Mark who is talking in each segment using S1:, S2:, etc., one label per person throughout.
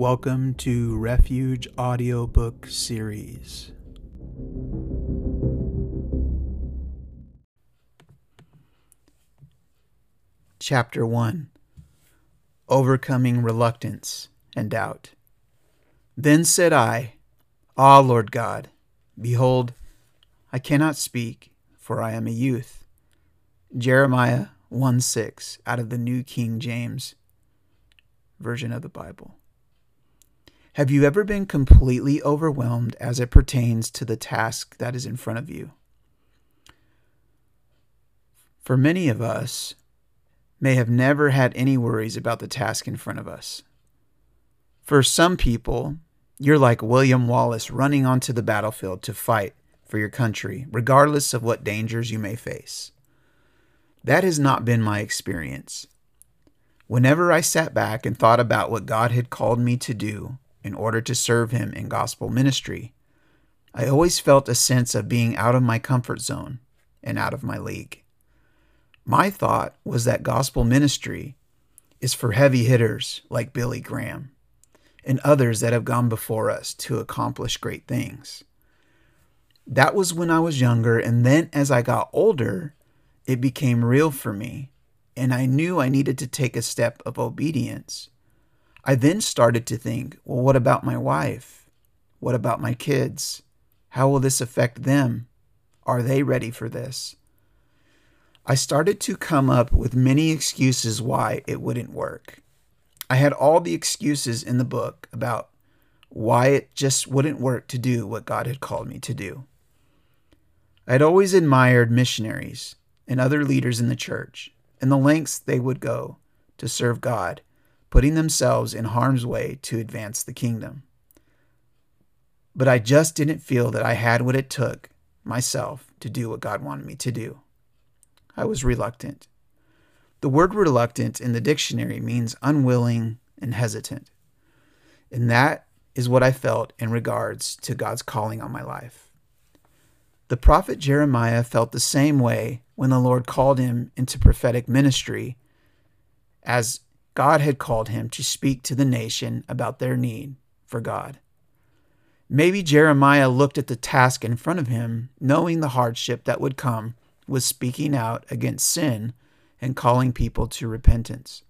S1: Welcome to Refuge Audiobook Series. Chapter 1 Overcoming Reluctance and Doubt. Then said I, Ah, Lord God, behold, I cannot speak, for I am a youth. Jeremiah 1 6 out of the New King James Version of the Bible. Have you ever been completely overwhelmed as it pertains to the task that is in front of you? For many of us, may have never had any worries about the task in front of us. For some people, you're like William Wallace running onto the battlefield to fight for your country, regardless of what dangers you may face. That has not been my experience. Whenever I sat back and thought about what God had called me to do in order to serve Him in gospel ministry, I always felt a sense of being out of my comfort zone and out of my league. My thought was that gospel ministry is for heavy hitters like Billy Graham and others that have gone before us to accomplish great things. That was when I was younger, and then as I got older, it became real for me, and I knew I needed to take a step of obedience. I then started to think, well, what about my wife? What about my kids? How will this affect them? Are they ready for this? I started to come up with many excuses why it wouldn't work. I had all the excuses in the book about why it just wouldn't work to do what God had called me to do. I had always admired missionaries and other leaders in the church and the lengths they would go to serve God, putting themselves in harm's way to advance the kingdom. But I just didn't feel that I had what it took myself to do what God wanted me to do. I was reluctant. The word reluctant in the dictionary means unwilling and hesitant. And that is what I felt in regards to God's calling on my life. The prophet Jeremiah felt the same way when the Lord called him into prophetic ministry, as God had called him to speak to the nation about their need for God. Maybe Jeremiah looked at the task in front of him, knowing the hardship that would come with speaking out against sin and calling people to repentance.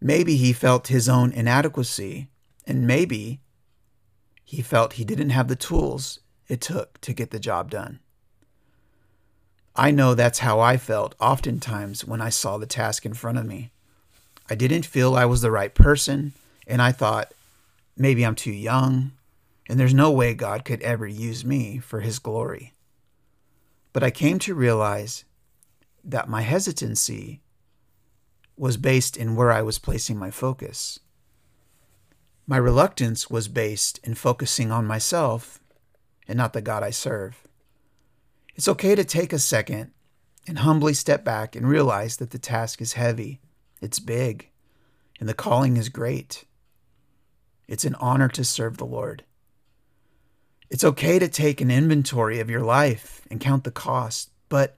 S1: Maybe he felt his own inadequacy, and maybe he felt he didn't have the tools it took to get the job done. I know that's how I felt oftentimes when I saw the task in front of me. I didn't feel I was the right person, and I thought, maybe I'm too young, and there's no way God could ever use me for his glory. But I came to realize that my hesitancy was based in where I was placing my focus. My reluctance was based in focusing on myself and not the God I serve. It's okay to take a second and humbly step back and realize that the task is heavy, it's big, and the calling is great. It's an honor to serve the Lord. It's okay to take an inventory of your life and count the cost, but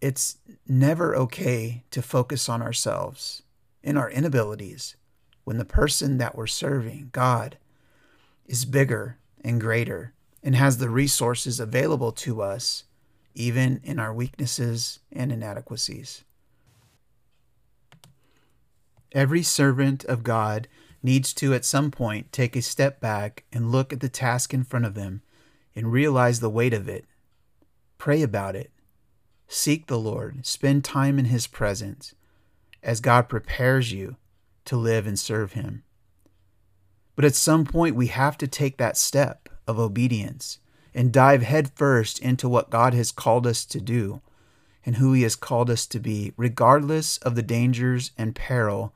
S1: it's never okay to focus on ourselves and our inabilities when the person that we're serving, God, is bigger and greater and has the resources available to us, even in our weaknesses and inadequacies. Every servant of God needs to at some point take a step back and look at the task in front of them and realize the weight of it. Pray about it. Seek the Lord. Spend time in His presence as God prepares you to live and serve Him. But at some point, we have to take that step of obedience and dive headfirst into what God has called us to do and who He has called us to be, regardless of the dangers and peril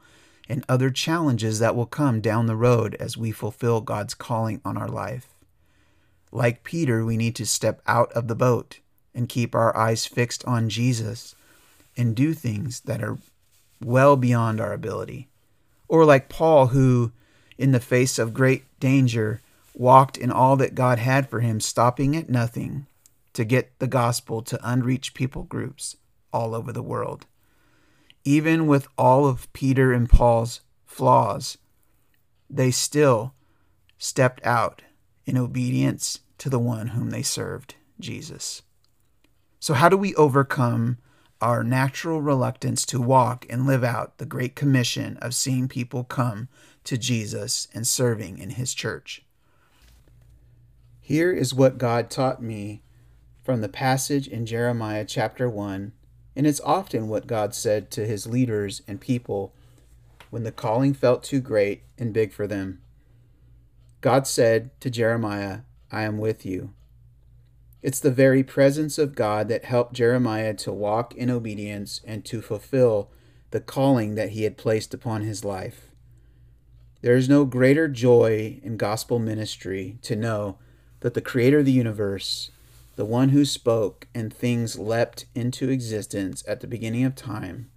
S1: and other challenges that will come down the road as we fulfill God's calling on our life. Like Peter, we need to step out of the boat and keep our eyes fixed on Jesus and do things that are well beyond our ability. Or like Paul, who, in the face of great danger, walked in all that God had for him, stopping at nothing to get the gospel to unreached people groups all over the world even with all of Peter and Paul's flaws, they still stepped out in obedience to the one whom they served, Jesus. So, how do we overcome our natural reluctance to walk and live out the great commission of seeing people come to Jesus and serving in his church? Here is what God taught me from the passage in Jeremiah chapter 1, and it's often what God said to his leaders and people when the calling felt too great and big for them. God said to Jeremiah, I am with you. It's the very presence of God that helped Jeremiah to walk in obedience and to fulfill the calling that he had placed upon his life. There is no greater joy in gospel ministry to know that the Creator of the universe, the one who spoke and things leapt into existence at the beginning of time,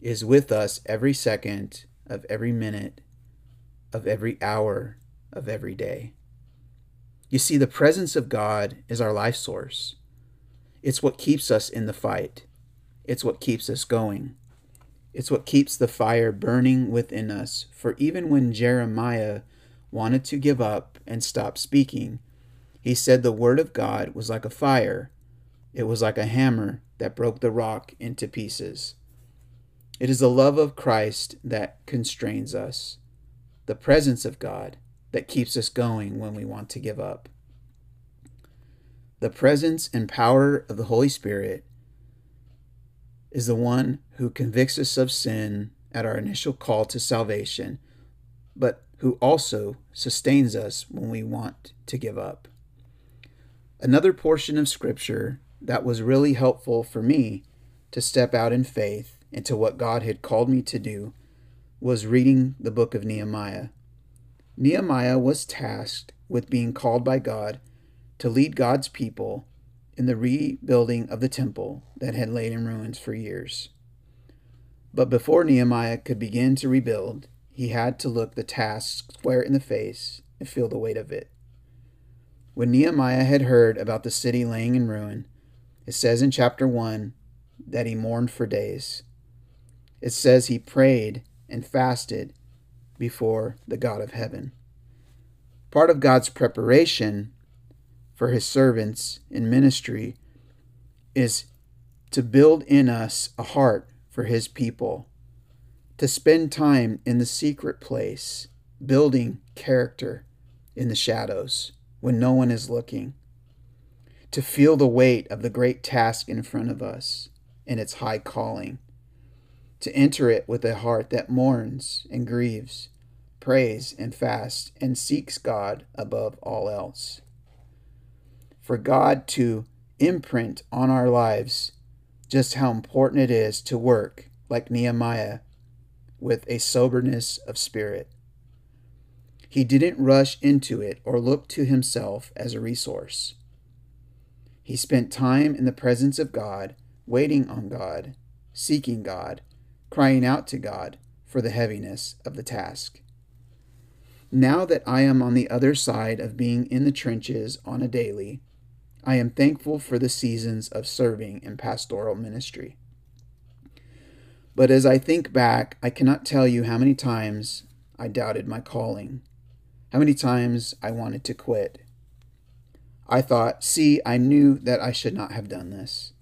S1: is with us every second of every minute, of every hour, of every day. You see, the presence of God is our life source. It's what keeps us in the fight. It's what keeps us going. It's what keeps the fire burning within us. For even when Jeremiah wanted to give up and stop speaking, he said the word of God was like a fire. It was like a hammer that broke the rock into pieces. It is the love of Christ that constrains us, the presence of God that keeps us going when we want to give up. The presence and power of the Holy Spirit is the one who convicts us of sin at our initial call to salvation, but who also sustains us when we want to give up. Another portion of Scripture that was really helpful for me to step out in faith into what God had called me to do was reading the book of Nehemiah. Nehemiah was tasked with being called by God to lead God's people in the rebuilding of the temple that had laid in ruins for years. But before Nehemiah could begin to rebuild, he had to look the task square in the face and feel the weight of it. When Nehemiah had heard about the city laying in ruin, it says in chapter 1 that he mourned for days. It says he prayed and fasted before the God of heaven. Part of God's preparation for his servants in ministry is to build in us a heart for his people, to spend time in the secret place, building character in the shadows when no one is looking, to feel the weight of the great task in front of us and its high calling, to enter it with a heart that mourns and grieves, prays and fasts, and seeks God above all else. For God to imprint on our lives just how important it is to work like Nehemiah with a soberness of spirit. He didn't rush into it or look to himself as a resource. He spent time in the presence of God, waiting on God, seeking God, crying out to God for the heaviness of the task. Now that I am on the other side of being in the trenches on a daily, I am thankful for the seasons of serving in pastoral ministry. But as I think back, I cannot tell you how many times I doubted my calling how many times I wanted to quit. I thought, see, I knew that I should not have done this.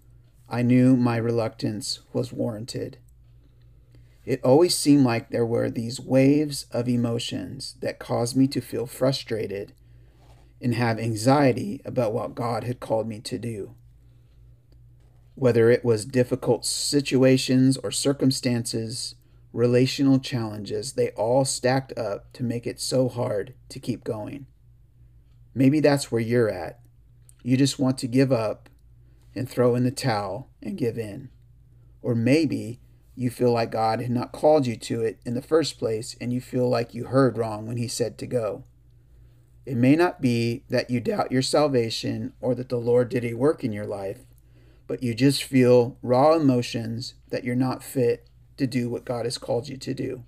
S1: I knew my reluctance was warranted. It always seemed like there were these waves of emotions that caused me to feel frustrated and have anxiety about what God had called me to do. Whether it was difficult situations or circumstances, relational challenges, they all stacked up to make it so hard to keep going. Maybe that's where you're at. You just want to give up and throw in the towel and give in. Or maybe you feel like God had not called you to it in the first place and you feel like you heard wrong when He said to go. It may not be that you doubt your salvation or that the Lord did a work in your life, but you just feel raw emotions that you're not fit to do what God has called you to do.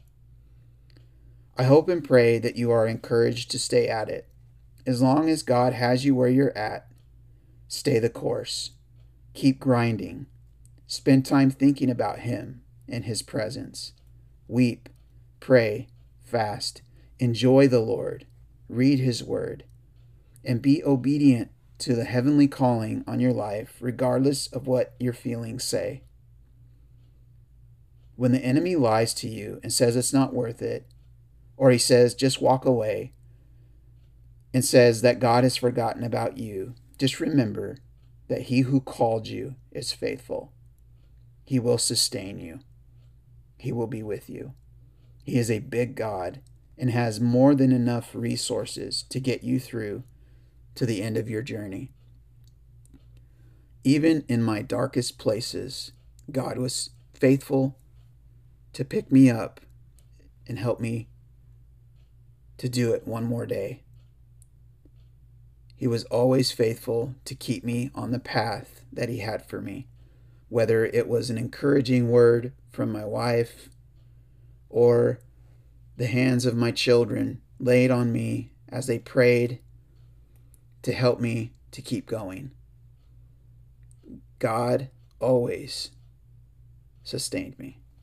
S1: I hope and pray that you are encouraged to stay at it. As long as God has you where you're at, stay the course. Keep grinding. Spend time thinking about Him and His presence. Weep, pray, fast, Enjoy the Lord, read His Word, and be obedient to the heavenly calling on your life, regardless of what your feelings say. When the enemy lies to you and says it's not worth it, or he says just walk away, and says that God has forgotten about you, just remember that he who called you is faithful. He will sustain you, he will be with you. He is a big God and has more than enough resources to get you through to the end of your journey. Even in my darkest places, God was faithful to pick me up and help me to do it one more day. He was always faithful to keep me on the path that He had for me, whether it was an encouraging word from my wife or the hands of my children laid on me as they prayed to help me to keep going. God always sustained me.